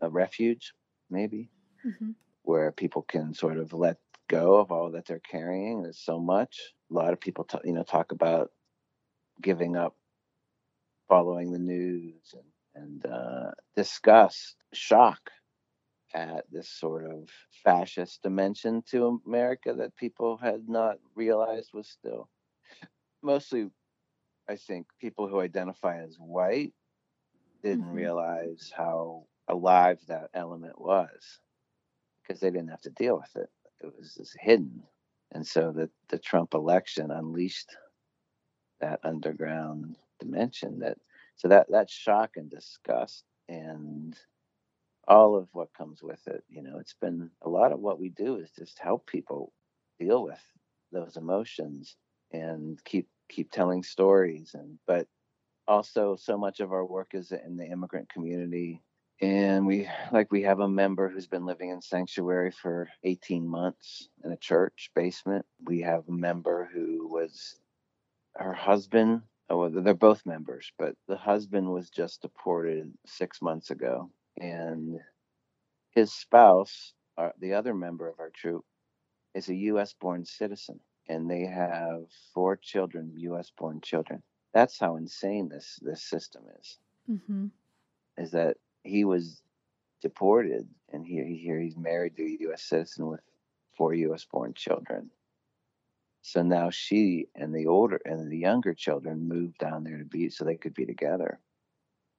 a refuge, maybe, mm-hmm. where people can sort of let go of all that they're carrying. There's so much. A lot of people, t- you know, talk about giving up following the news and, and uh, disgust, shock at this sort of fascist dimension to America that people had not realized was still mostly, I think, people who identify as white didn't mm-hmm. realize how alive that element was because they didn't have to deal with it. It was just hidden. And so the, the Trump election unleashed that underground dimension that so that that shock and disgust and all of what comes with it you know it's been a lot of what we do is just help people deal with those emotions and keep keep telling stories and but also so much of our work is in the immigrant community. And we like we have a member who's been living in sanctuary for 18 months in a church basement. We have a member who was her husband oh, they're both members, but the husband was just deported six months ago, and his spouse, uh, the other member of our troupe, is a U.S. born citizen, and they have four children, U.S. born children. That's how insane this this system is. Mm-hmm. Is that he was deported, and here here he's married to a U.S. citizen with four U.S. born children so now she and the older and the younger children moved down there to be so they could be together.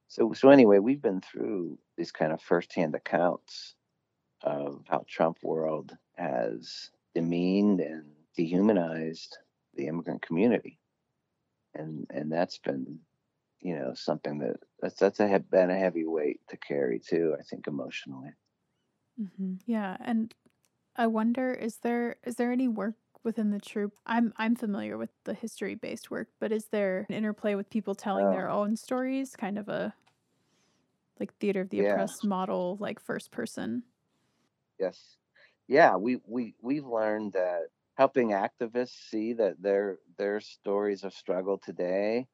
So so anyway, we've been through these kind of firsthand accounts of how Trump world has demeaned and dehumanized the immigrant community, and and that's been you know something that that's that's a been a heavy weight to carry too. I think emotionally.
Mm-hmm. Yeah, and I wonder is there is there any work within the troupe. I'm I'm familiar with the history based work, but is there an interplay with people telling their oh. own stories, kind of a like theater of the oppressed model, like first person?
Yes. Yeah, we we we've learned that helping activists see that their their stories of struggle today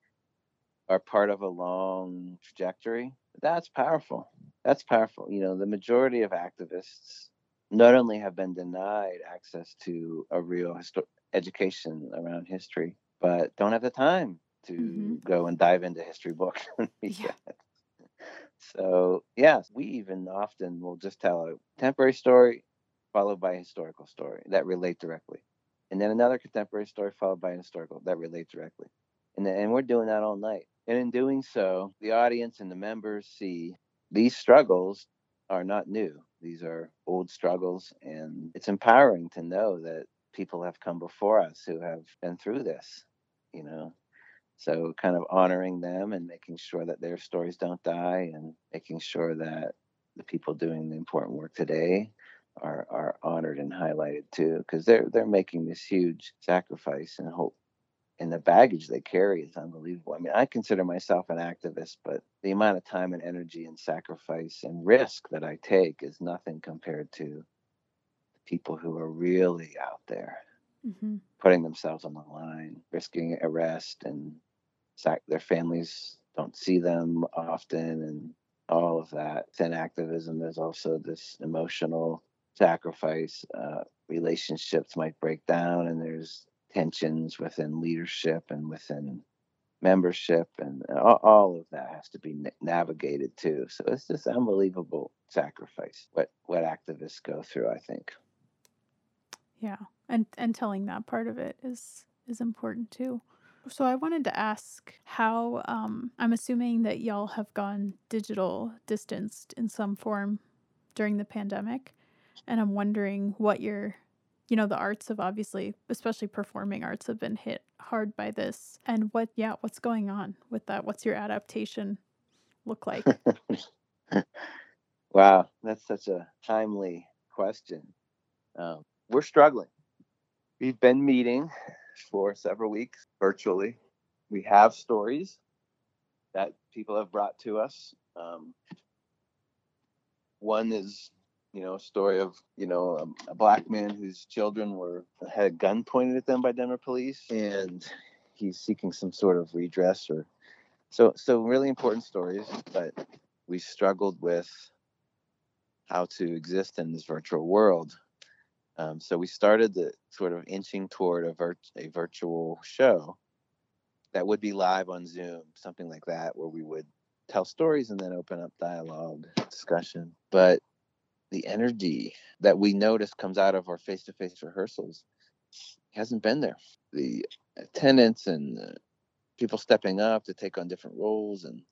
are part of a long trajectory. That's powerful. That's powerful. You know, the majority of activists not only have been denied access to a real histo- education around history, but don't have the time to mm-hmm. go and dive into history books. yeah. So, yes, we even often will just tell a contemporary story followed by a historical story that relate directly. And then another contemporary story followed by a historical that relate directly. And, then, and we're doing that all night. And in doing so, the audience and the members see these struggles are not new. These are old struggles, and it's empowering to know that people have come before us who have been through this, you know. So, kind of honoring them and making sure that their stories don't die, and making sure that the people doing the important work today are are honored and highlighted too, because they're they're making this huge sacrifice and hope and the baggage they carry is unbelievable. I mean, I consider myself an activist, but the amount of time and energy and sacrifice and risk that I take is nothing compared to the people who are really out there mm-hmm. putting themselves on the line, risking arrest, and sac- their families don't see them often, and all of that. In activism, there's also this emotional sacrifice. Uh, relationships might break down, and there's tensions within leadership and within membership and all, of that has to be navigated too. So it's this unbelievable sacrifice what what activists go through i think.
Yeah and and telling that part of it is is important too. So i wanted to ask how um i'm assuming that y'all have gone digital distanced in some form during the pandemic and i'm wondering what your you know, the arts have obviously, especially performing arts, have been hit hard by this. And what, yeah, what's going on with that? What's your adaptation look like?
wow, that's such a timely question. Um, we're struggling. We've been meeting for several weeks virtually. We have stories that people have brought to us. Um, one is, you know, story of, you know, a, a, black man whose children were had a gun pointed at them by Denver police, and he's seeking some sort of redress or so. So really important stories, but we struggled with how to exist in this virtual world. Um, so we started the sort of inching toward a, a virtual show that would be live on Zoom, something like that, where we would tell stories and then open up dialogue, discussion. But the energy that we notice comes out of our face to face rehearsals hasn't been there. The attendance and uh, people stepping up to take on different roles and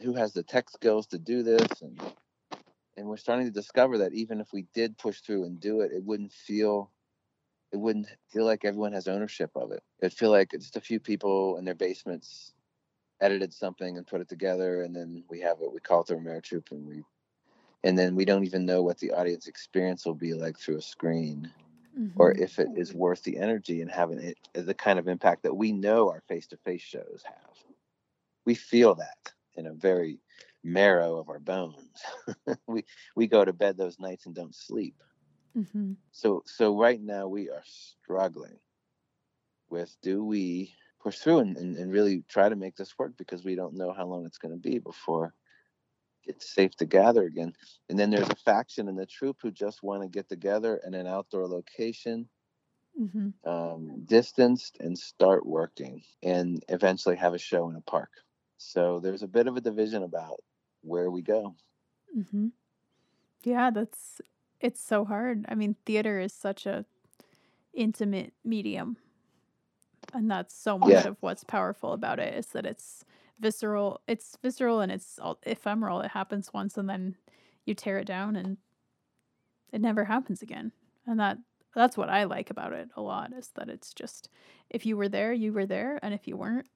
who has the tech skills to do this and and we're starting to discover that even if we did push through and do it it wouldn't feel it wouldn't feel like everyone has ownership of it it'd feel like just a few people in their basements edited something and put it together and then we have it we call it the Romero troupe and we and then we don't even know what the audience experience will be like through a screen mm-hmm. or if it is worth the energy and having it the kind of impact that we know our face-to-face shows have we feel that in a very marrow of our bones we we go to bed those nights and don't sleep mm-hmm. so so right now we are struggling with do we push through and, and, and really try to make this work because we don't know how long it's going to be before it's safe to gather again. And then there's a faction in the troupe who just want to get together in an outdoor location, mm-hmm. um, distanced, and start working, and eventually have a show in a park. So there's a bit of a division about where we go.
Mm-hmm. Yeah, that's it's so hard. I mean, theater is such a intimate medium and that's so much yeah. of what's powerful about it is that it's visceral it's visceral and it's ephemeral it happens once and then you tear it down and it never happens again. And that that's what i like about it a lot is that it's just if you were there you were there and if you weren't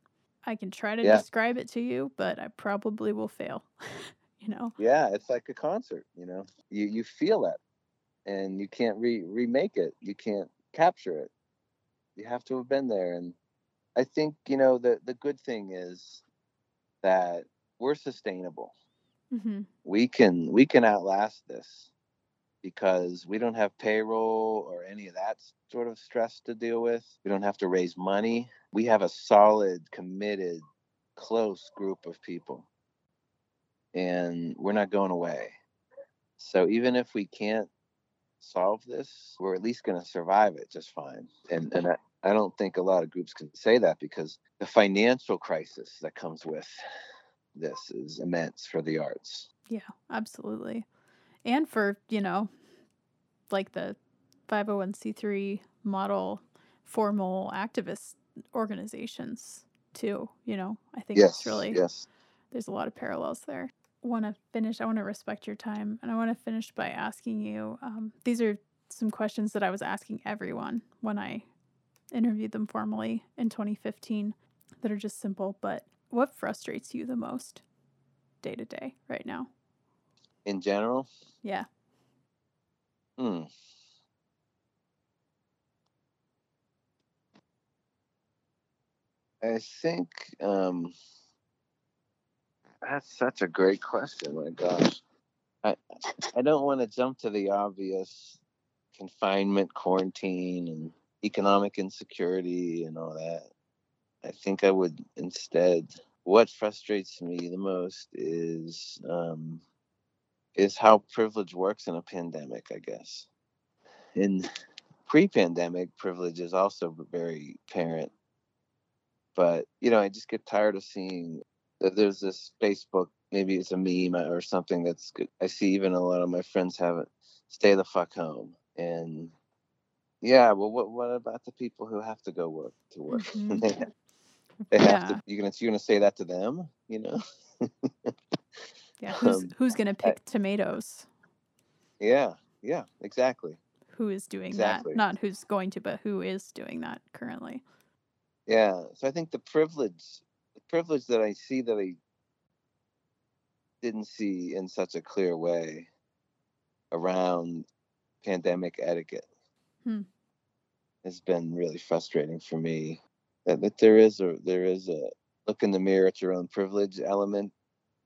i can try to yeah. describe it to you but i probably will fail you know?
Yeah it's like a concert you know? You you feel it and you can't re- remake it you can't capture it. You have to have been there and i think you know the the good thing is that we're sustainable. Mm-hmm. we can we can outlast this because we don't have payroll or any of that sort of stress to deal with. We don't have to raise money. We have a solid committed close group of people. And we're not going away. So even if we can't solve this, we're at least going to survive it just fine. And and I, I don't think a lot of groups can say that because the financial crisis that comes with this is immense for the arts.
Yeah, absolutely. And for, you know, like the 501c3 model formal activist organizations too, you know. I think yes, it's really
yes.
There's a lot of parallels there want to finish, I want to respect your time, and I want to finish by asking you. Um, these are some questions that I was asking everyone when I interviewed them formally in 2015 that are just simple. But what frustrates you the most day to day right now?
In general?
Yeah.
Hmm. I think um, that's such a great question. My gosh, I I don't want to jump to the obvious confinement, quarantine, and economic insecurity and all that. I think I would instead. What frustrates me the most is um, is how privilege works in a pandemic. I guess in pre-pandemic, privilege is also very apparent. But you know, I just get tired of seeing that there's this Facebook, maybe it's a meme or something that's good. I see even a lot of my friends have it. Stay the fuck home. And yeah, well, what what about the people who have to go work to work? Mm-hmm. They, have, yeah. to. You're gonna you're gonna say that to them, you know?
yeah. Who's um, who's gonna pick I, tomatoes?
Yeah. Yeah. Exactly.
who is doing
Exactly.
that. Not who's going to, but who is doing that currently.
Yeah. So I think the privilege, the privilege that I see that I didn't see in such a clear way around pandemic etiquette
Hmm.
has been really frustrating for me. That, that there is a there is a look in the mirror at your own privilege element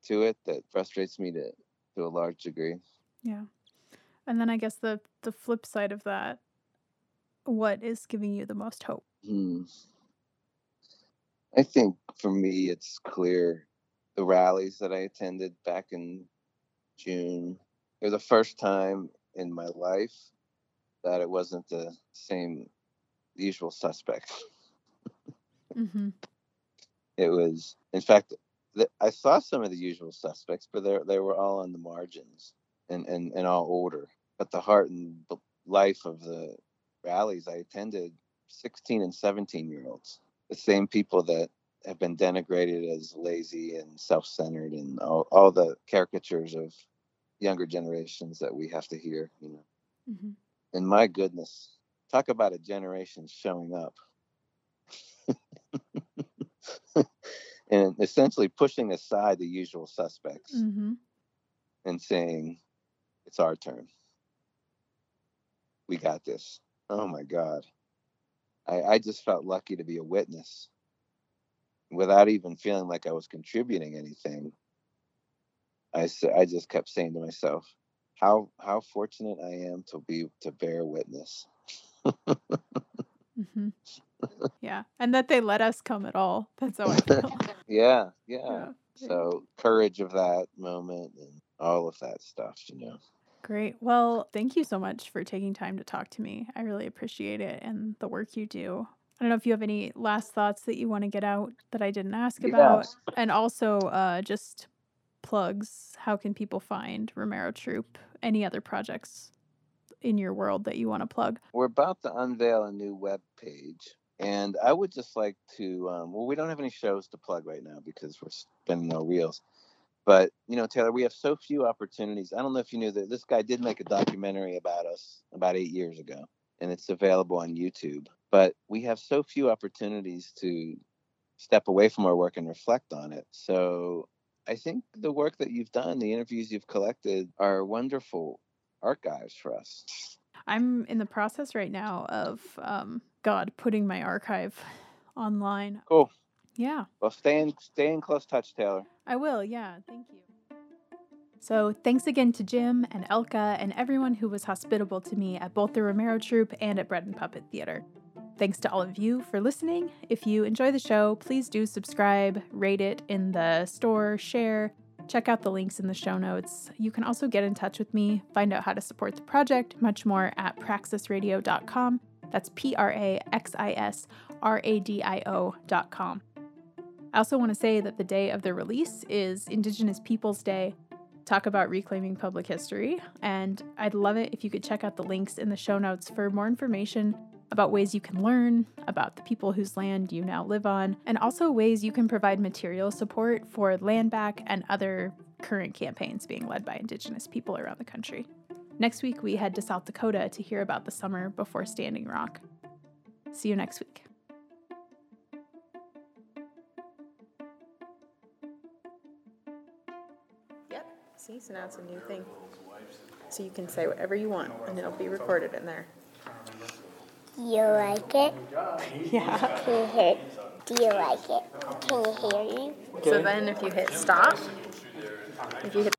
to it that frustrates me to to a large degree.
Yeah. And then I guess the the flip side of that, what is giving you the most hope?
Hmm. I think for me, it's clear the rallies that I attended back in June. It was the first time in my life that it wasn't the same usual suspect.
Mm-hmm.
It was, in fact, th- I saw some of the usual suspects, but they they were all on the margins and and in all order. But the heart and life of the rallies I attended, 16 and 17 year olds, the same people that have been denigrated as lazy and self-centered and all, all the caricatures of younger generations that we have to hear, you know.
Mm-hmm.
And my goodness, talk about a generation showing up. and essentially pushing aside the usual suspects
Mm-hmm.
and saying, it's our turn. We got this. Oh my God. I, I just felt lucky to be a witness without even feeling like I was contributing anything. I, I just kept saying to myself, how how fortunate I am to be to bear witness.
Mm-hmm. yeah. And that they let us come at all. That's how I feel.
Yeah, yeah.
Yeah.
So courage of that moment and all of that stuff, you know.
Great. Well, thank you so much for taking time to talk to me. I really appreciate it and the work you do. I don't know if you have any last thoughts that you want to get out that I didn't ask
Yeah.
about. And also uh, just plugs. How can people find Romero Troupe? Any other projects in your world that you want to plug?
We're about to unveil a new web page. And I would just like to, um, well, we don't have any shows to plug right now because we're spinning no reels. But, you know, Taylor, we have so few opportunities. I don't know if you knew that this guy did make a documentary about us about eight years ago, and it's available on YouTube. But we have so few opportunities to step away from our work and reflect on it. So I think the work that you've done, the interviews you've collected, are wonderful archives for us.
I'm in the process right now of, um, God, putting my archive online.
Cool.
Yeah.
Well, stay in, stay in close touch, Taylor.
I will, yeah. Thank you. So, thanks again to Jim and Elka and everyone who was hospitable to me at both the Romero Troupe and at Bread and Puppet Theater. Thanks to all of you for listening. If you enjoy the show, please do subscribe, rate it in the store, share, check out the links in the show notes. You can also get in touch with me, find out how to support the project, much more at praxisradio.com. That's P R A X I S R A D I O.com. I also want to say that the day of the release is Indigenous Peoples Day. Talk about reclaiming public history. And I'd love it if you could check out the links in the show notes for more information about ways you can learn about the people whose land you now live on, and also ways you can provide material support for Land Back and other current campaigns being led by Indigenous people around the country. Next week, we head to South Dakota to hear about the summer before Standing Rock. See you next week.
Yep. See, so now it's a new thing. So you can say whatever you want, and it'll be recorded in there.
You like it?
Yeah.
Can you hear? Do you like it? Can you hear you?
So then, if you hit stop, if you hit